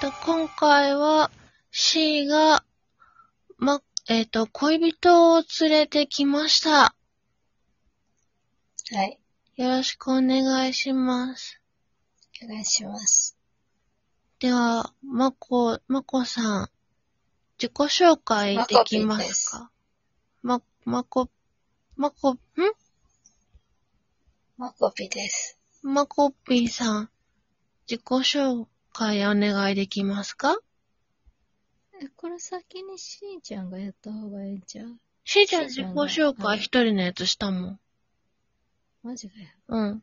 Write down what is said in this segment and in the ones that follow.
と、今回は C が、ま、えっ、と、恋人を連れてきました。はい。よろしくお願いします。お願いします。では、まこ、まこさん、自己紹介できますか？ま、まこ、まこ、ん？マコピです。まこぴーさん、自己紹介お願いできますか？え、これ先にしーちゃんがやった方がええんちゃう？しーちゃん自己紹介はい一人のやつしたもん。マジかよ。うん。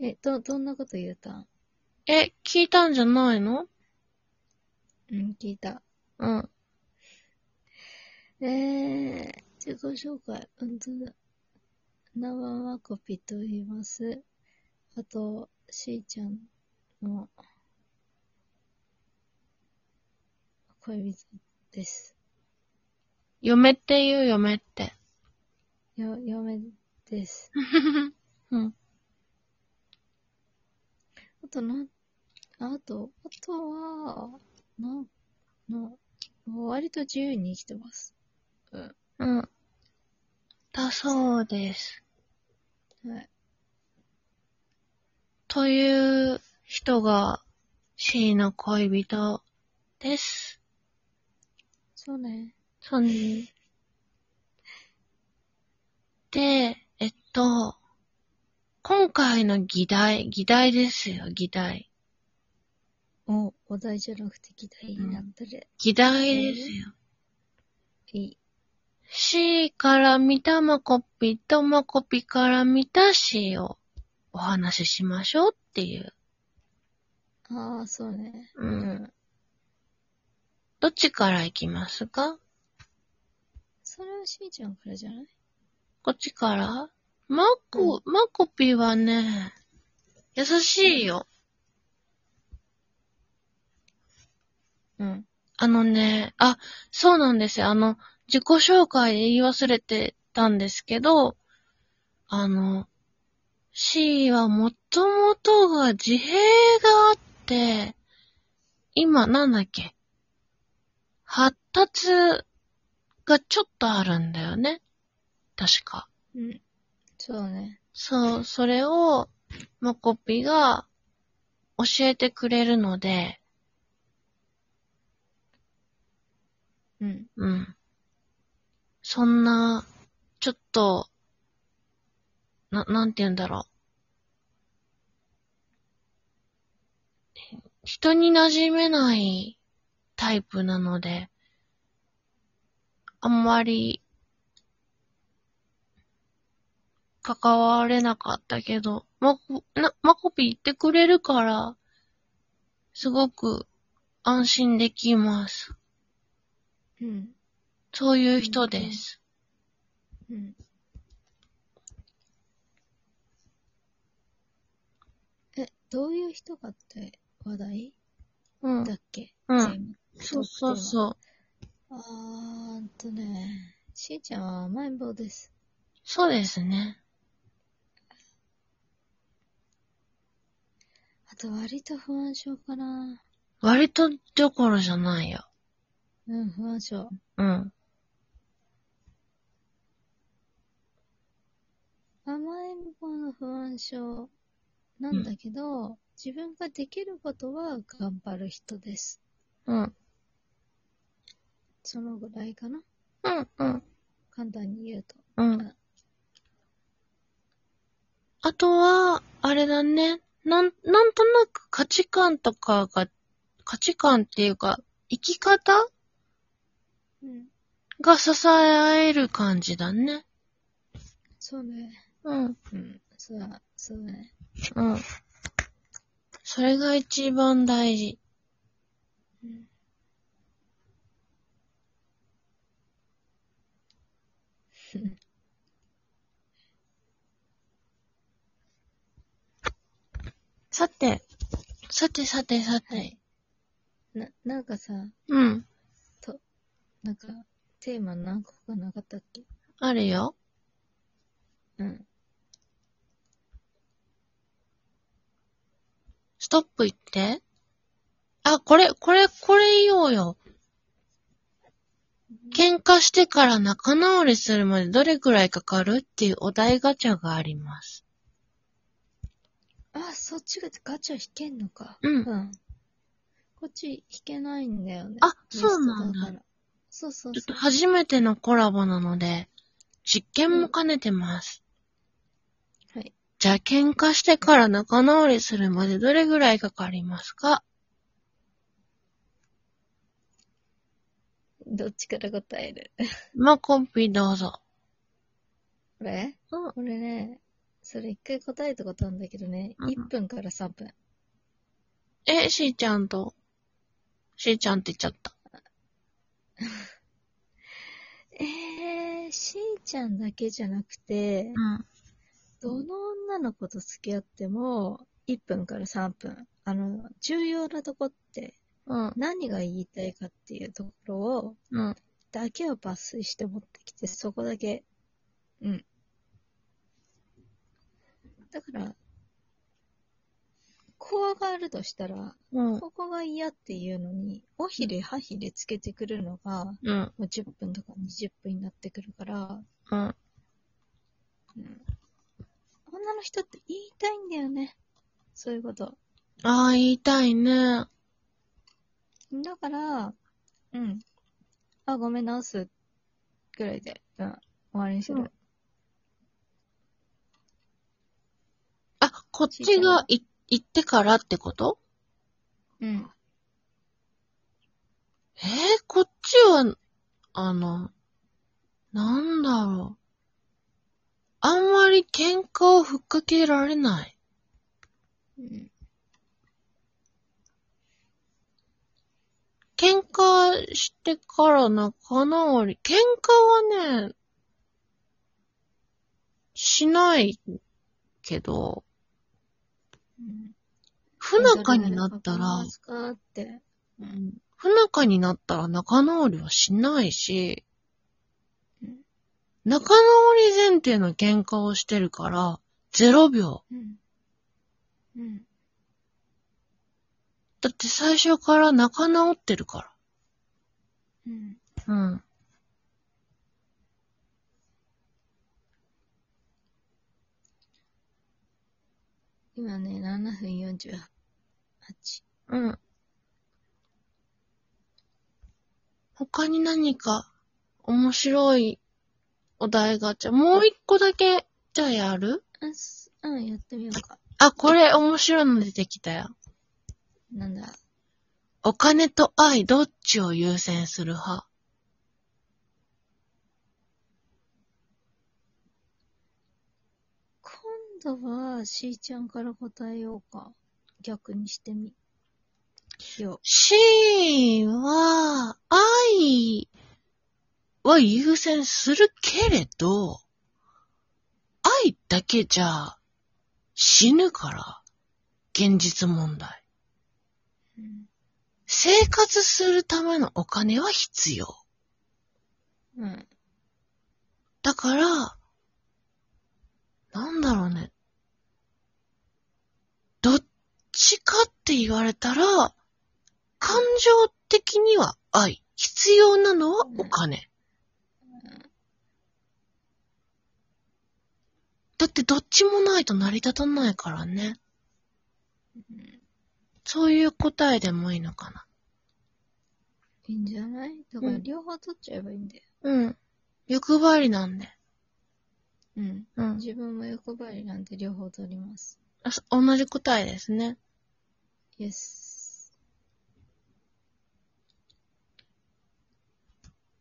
え、ど、どんなこと言うたん？え、聞いたんじゃないの？うん、聞いた。うん。えー、自己紹介、うんとだ。名はマコピと言います。あと、しーちゃんの恋人です。嫁って言う嫁って。よ、嫁です。うん。あとな、あと、あとは、な、な、割と自由に生きてます。うん。うん。だそうです。はい。という人が C の恋人です。そうね。そうね。で、えっと、今回の議題、議題ですよ、議題。お、お題じゃなくて議題になったれ。議題ですよ。いい。C から見たマコピとマコピから見た C をお話ししましょうっていう。ああ、そうね。う。うんん。どっちから行きますか？それはしーちゃんからじゃない？こっちから？マコ、マコピはね、優しいよ。うん。あのね、あ、そうなんですよ。あの、自己紹介で言い忘れてたんですけど、あの、C はもともとが自閉があって、今なんだっけ？発達がちょっとあるんだよね。確か。うん。そうね。そう、それを、マコピが教えてくれるので、うん。うん。そんな、ちょっと、な、なんて言うんだろう。人に馴染めないタイプなので、あんまり、関われなかったけど、マコ、な、マコピ言ってくれるから、すごく安心できます。うん。そういう人です。うん。え、どういう人かって話題？うん。だっけ？うんそうそうそう。あーんとね、しーちゃんは甘えん坊です。そうですね。あと割と不安症かな。割とどころじゃないよ。うん、不安症。うん。甘えん坊の不安症なんだけど、自分ができることは頑張る人です。うん。そのぐらいかな。うん。うん。簡単に言うと。うん。あとは、あれだね。なん、なんとなく価値観とかが、価値観っていうか、生き方うん。が支え合える感じだね。そうね。うん。うん。そうだ、そうだね。うん。それが一番大事。うん。さて、さてさてさて。はい。な、なんかさ、うん。なんか、テーマ何個かなかったっけ？あるよ。うん。トップ言って。あ、これ、これ、これ言おうよ。喧嘩してから仲直りするまでどれくらいかかるっていうお題ガチャがあります。あ、そっちがガチャ引けんのか。うんうん。こっち引けないんだよね。あそうなんだリストから。そうそうちょっとそう。初めてのコラボなので、実験も兼ねてます。はい。じゃあ喧嘩してから仲直りするまでどれぐらいかかりますか？どっちから答える？まあ、コンピどうぞ。これ？うんこれね、それ一回答えたことあるんだけどね、うん1分から3分。え、しーちゃんと、しーちゃんって言っちゃった。えー、しーちゃんだけじゃなくて、うん。どの女の子と付き合っても、1分から3分。あの、重要なとこって、うん。何が言いたいかっていうところを、うん。だけを抜粋して持ってきて、そこだけ、うん。だから、こうがあるとしたら、うん。ここが嫌っていうのに、おひれはひれつけてくるのが、うん。もう10分とか20分になってくるから、うん。うん、女の人って言いたいんだよね。そういうこと。ああ、言いたいね。だから、うん。あ、ごめん直す。ぐらいで、うん。終わりにする。うんあ、こっちがい行ってからってこと？うん。えー、こっちは、あの、なんだろう。り喧嘩をふっかけられない。うん。喧嘩してから仲直り。喧嘩はね、しないけど、うん不仲になったら。不仲になったら仲直りはしないしうん、仲直り前提の喧嘩をしてるから、0秒。うん。うん。だって最初から仲直ってるかうん。ら。うん。今ね、7分48。うん。他に何か面白いお題ガチャ、もう一個だけ、じゃあやる？うん、やってみようか。あ、これ面白いの出てきたよ。なんだ？お金と愛どっちを優先する派？今度は、しーちゃんから答えようか。逆にしてみ。よ C は、愛は優先するけれど、愛だけじゃ死ぬから、現実問題。う。うん。生活するためのお金は必要。うん。だから、なんだろうね。どっちかって言われたら、感情的には愛。必要なのはお金。だってどっちもないと成り立たないからね。うんそういう答えでもいいのかな。いいんじゃない？だからうん両方取っちゃえばいいんだよ。うん。欲張りなんで。うん。うん。自分も欲張りなんで両方取ります。あそ同じ答えですね。イエス。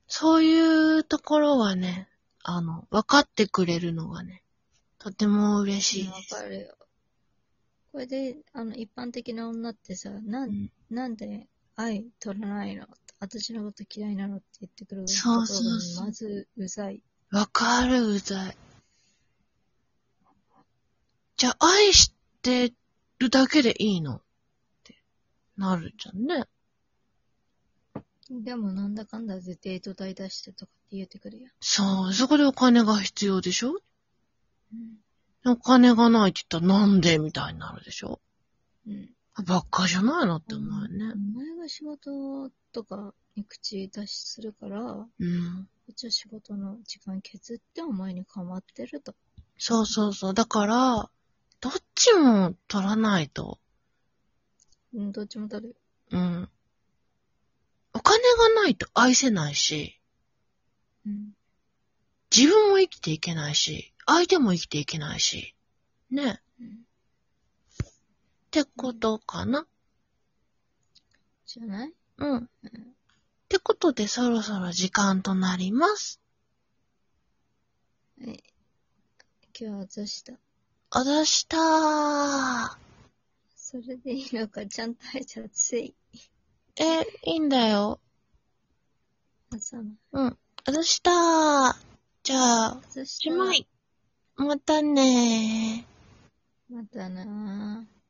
そういうところはね、あの、分かってくれるのがね、とても嬉しいわです。かるよ。これで、あの、一般的な女ってさ、な、うんんなんで愛取らないの？私のこと嫌いなのって言ってくるところそうそうそうがまずうざい。わかる、うざい。じゃあ、愛してるだけでいいの？ってなるじゃんね。でもなんだかんだでデート代出してとかって言ってくるよ。そう、そこでお金が必要でしょ？うん。お金がないって言ったらなんでみたいになるでしょ？うん。ばっかじゃないのって思うよね。お前が仕事とかに口出しするから、こうん。っちは仕事の時間削ってお前に構ってると。そうそうそう。だから、どっちも取らないと。うん、どっちも取る。うん。お金がないと愛せないし、うん。自分も生きていけないし、相手も生きていけないし。ね。うん。ってことかな。じゃない？うん。ってことでそろそろ時間となります。はい。今日はどうした？あざした？ー。それでいいのか、ちゃんと挨拶い。え、いいんだよ。朝の。うん。あざした？ー。じゃあ、しまい。またねー。またなー。